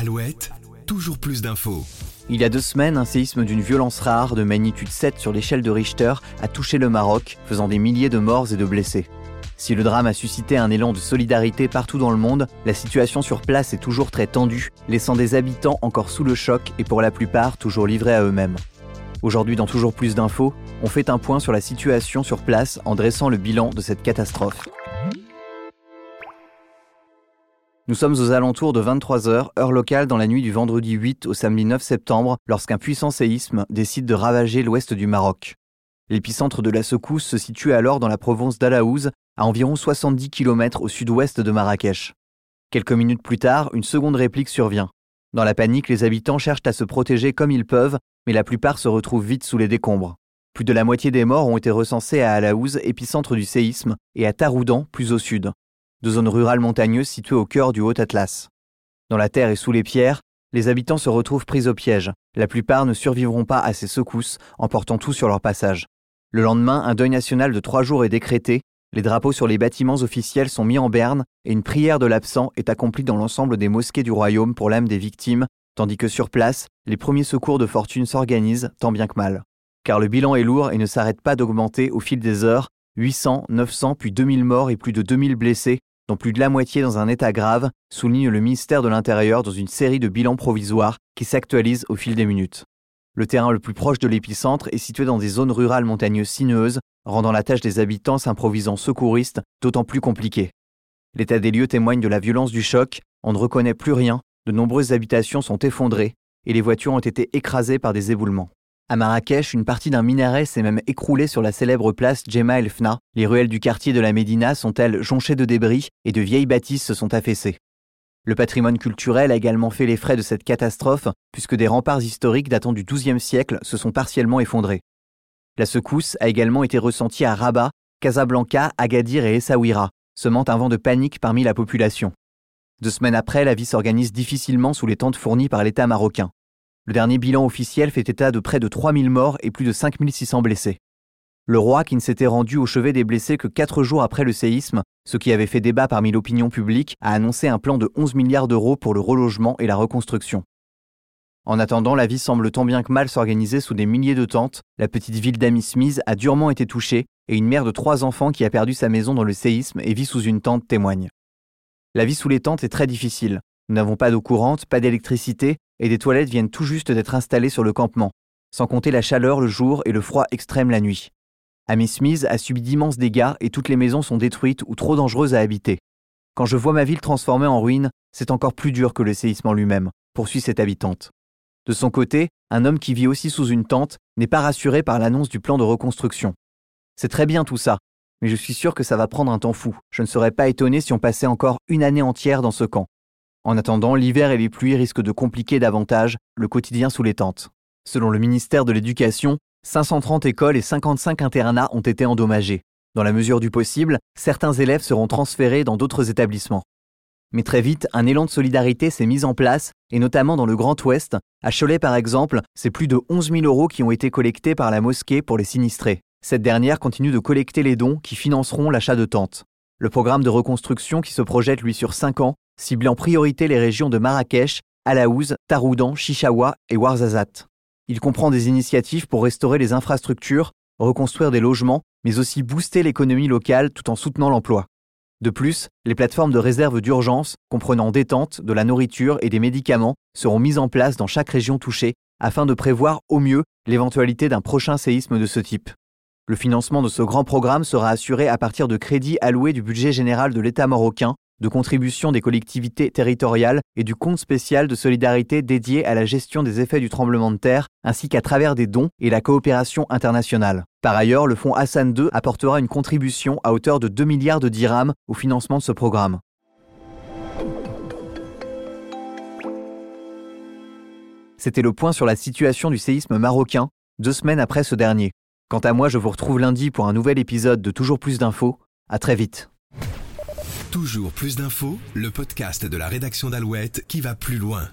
Alouette, toujours plus d'infos. Il y a deux semaines, un séisme d'une violence rare de magnitude 7 sur l'échelle de Richter a touché le Maroc, faisant des milliers de morts et de blessés. Si le drame a suscité un élan de solidarité partout dans le monde, la situation sur place est toujours très tendue, laissant des habitants encore sous le choc et pour la plupart toujours livrés à eux-mêmes. Aujourd'hui, dans Toujours plus d'infos, on fait un point sur la situation sur place en dressant le bilan de cette catastrophe. Nous sommes aux alentours de 23h, heure locale dans la nuit du vendredi 8 au samedi 9 septembre, lorsqu'un puissant séisme décide de ravager l'ouest du Maroc. L'épicentre de la secousse se situe alors dans la province d'Alaouz, à environ 70 km au sud-ouest de Marrakech. Quelques minutes plus tard, une seconde réplique survient. Dans la panique, les habitants cherchent à se protéger comme ils peuvent, mais la plupart se retrouvent vite sous les décombres. Plus de la moitié des morts ont été recensés à Alaouz, épicentre du séisme, et à Taroudan, plus au sud, deux zones rurales montagneuses situées au cœur du Haut-Atlas. Dans la terre et sous les pierres, les habitants se retrouvent pris au piège. La plupart ne survivront pas à ces secousses, emportant tout sur leur passage. Le lendemain, un deuil national de trois jours est décrété, les drapeaux sur les bâtiments officiels sont mis en berne et une prière de l'absent est accomplie dans l'ensemble des mosquées du royaume pour l'âme des victimes, tandis que sur place, les premiers secours de fortune s'organisent tant bien que mal. Car le bilan est lourd et ne s'arrête pas d'augmenter au fil des heures, 800, 900 puis 2000 morts et plus de 2000 blessés, dont plus de la moitié dans un état grave, souligne le ministère de l'Intérieur dans une série de bilans provisoires qui s'actualisent au fil des minutes. Le terrain le plus proche de l'épicentre est situé dans des zones rurales montagneuses sinueuses, rendant la tâche des habitants s'improvisant secouristes d'autant plus compliquée. L'état des lieux témoigne de la violence du choc, on ne reconnaît plus rien, de nombreuses habitations sont effondrées et les voitures ont été écrasées par des éboulements. À Marrakech, une partie d'un minaret s'est même écroulée sur la célèbre place Djema El Fna. Les ruelles du quartier de la Médina sont-elles jonchées de débris et de vieilles bâtisses se sont affaissées? Le patrimoine culturel a également fait les frais de cette catastrophe, puisque des remparts historiques datant du XIIe siècle se sont partiellement effondrés. La secousse a également été ressentie à Rabat, Casablanca, Agadir et Essaouira, semant un vent de panique parmi la population. Deux semaines après, la vie s'organise difficilement sous les tentes fournies par l'État marocain. Le dernier bilan officiel fait état de près de 3000 morts et plus de 5600 blessés. Le roi, qui ne s'était rendu au chevet des blessés que quatre jours après le séisme, ce qui avait fait débat parmi l'opinion publique, a annoncé un plan de 11 milliards d'euros pour le relogement et la reconstruction. En attendant, la vie semble tant bien que mal s'organiser sous des milliers de tentes. La petite ville d'Amy Smith a durement été touchée et une mère de trois enfants qui a perdu sa maison dans le séisme et vit sous une tente témoigne. La vie sous les tentes est très difficile. Nous n'avons pas d'eau courante, pas d'électricité et des toilettes viennent tout juste d'être installées sur le campement, sans compter la chaleur le jour et le froid extrême la nuit. Amy Smith a subi d'immenses dégâts et toutes les maisons sont détruites ou trop dangereuses à habiter. Quand je vois ma ville transformée en ruine, c'est encore plus dur que le séisme lui-même, poursuit cette habitante. De son côté, un homme qui vit aussi sous une tente n'est pas rassuré par l'annonce du plan de reconstruction. C'est très bien tout ça, mais je suis sûr que ça va prendre un temps fou. Je ne serais pas étonné si on passait encore une année entière dans ce camp. En attendant, l'hiver et les pluies risquent de compliquer davantage le quotidien sous les tentes. Selon le ministère de l'Éducation, 530 écoles et 55 internats ont été endommagés. Dans la mesure du possible, certains élèves seront transférés dans d'autres établissements. Mais très vite, un élan de solidarité s'est mis en place, et notamment dans le Grand Ouest. À Cholet, par exemple, c'est plus de 11 000 euros qui ont été collectés par la mosquée pour les sinistrés. Cette dernière continue de collecter les dons qui financeront l'achat de tentes. Le programme de reconstruction qui se projette, lui, sur 5 ans, cible en priorité les régions de Marrakech, Alaouz, Taroudan, Chichawa et Ouarzazate. Il comprend des initiatives pour restaurer les infrastructures, reconstruire des logements, mais aussi booster l'économie locale tout en soutenant l'emploi. De plus, les plateformes de réserve d'urgence, comprenant détente, de la nourriture et des médicaments, seront mises en place dans chaque région touchée afin de prévoir au mieux l'éventualité d'un prochain séisme de ce type. Le financement de ce grand programme sera assuré à partir de crédits alloués du budget général de l'État marocain de contribution des collectivités territoriales et du compte spécial de solidarité dédié à la gestion des effets du tremblement de terre, ainsi qu'à travers des dons et la coopération internationale. Par ailleurs, le fonds Hassan II apportera une contribution à hauteur de 2 milliards de dirhams au financement de ce programme. C'était le point sur la situation du séisme marocain, deux semaines après ce dernier. Quant à moi, je vous retrouve lundi pour un nouvel épisode de Toujours plus d'infos. À très vite. Toujours plus d'infos, le podcast de la rédaction d'Alouette qui va plus loin.